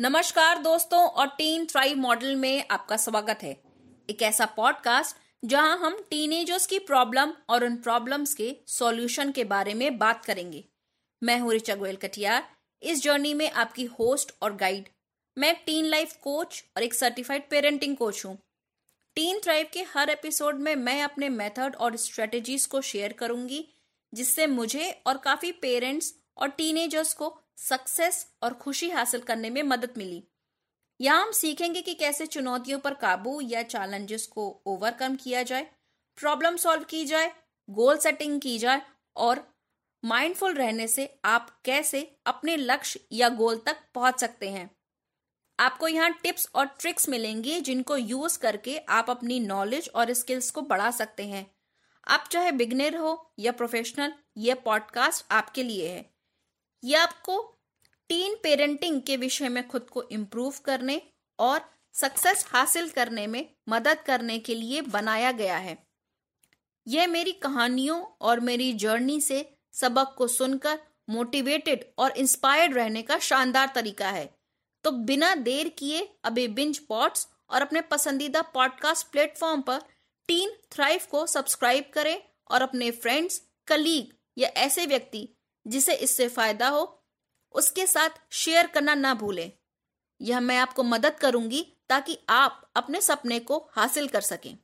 नमस्कार दोस्तों और टीन थ्राइव मॉडल में आपका स्वागत है। एक ऐसा पॉडकास्ट जहाँ हम टीनेजर्स की प्रॉब्लम और उन प्रॉब्लम्स के सॉल्यूशन के बारे में बात करेंगे। मैं हूँ रिचा गोयल कटियार इस जर्नी में आपकी होस्ट और गाइड मैं टीन लाइफ कोच और एक सर्टिफाइड पेरेंटिंग कोच हूँ। टीन थ्राइव के हर एपिसोड में मैं अपने मेथड और स्ट्रेटेजीज को शेयर करूँगी, जिससे मुझे और काफ़ी पेरेंट्स और टीनेजर्स को सक्सेस और खुशी हासिल करने में मदद मिली। यहाँ हम सीखेंगे कि कैसे चुनौतियों पर काबू या चैलेंजेस को ओवरकम किया जाए प्रॉब्लम सॉल्व की जाए गोल सेटिंग की जाए और माइंडफुल रहने से आप कैसे अपने लक्ष्य या गोल तक पहुँच सकते हैं। आपको यहाँ टिप्स और ट्रिक्स मिलेंगे जिनको यूज़ करके आप अपनी नॉलेज और स्किल्स को बढ़ा सकते हैं। आप चाहे बिगनर हो या प्रोफेशनल यह पॉडकास्ट आपके लिए है। ये आपको टीन पेरेंटिंग के विषय में खुद को इम्प्रूव करने और सक्सेस हासिल करने में मदद करने के लिए बनाया गया है। यह मेरी कहानियों और मेरी जर्नी से सबक को सुनकर मोटिवेटेड और इंस्पायर्ड रहने का शानदार तरीका है। तो बिना देर किए अभी बिंज पॉट्स और अपने पसंदीदा पॉडकास्ट प्लेटफॉर्म पर टीन थ्राइव को सब्सक्राइब करें और अपने फ्रेंड्स कलीग या ऐसे व्यक्ति जिसे इससे फ़ायदा हो, उसके साथ शेयर करना ना भूलें। यह मैं आपको मदद करूँगी ताकि आप अपने सपने को हासिल कर सकें।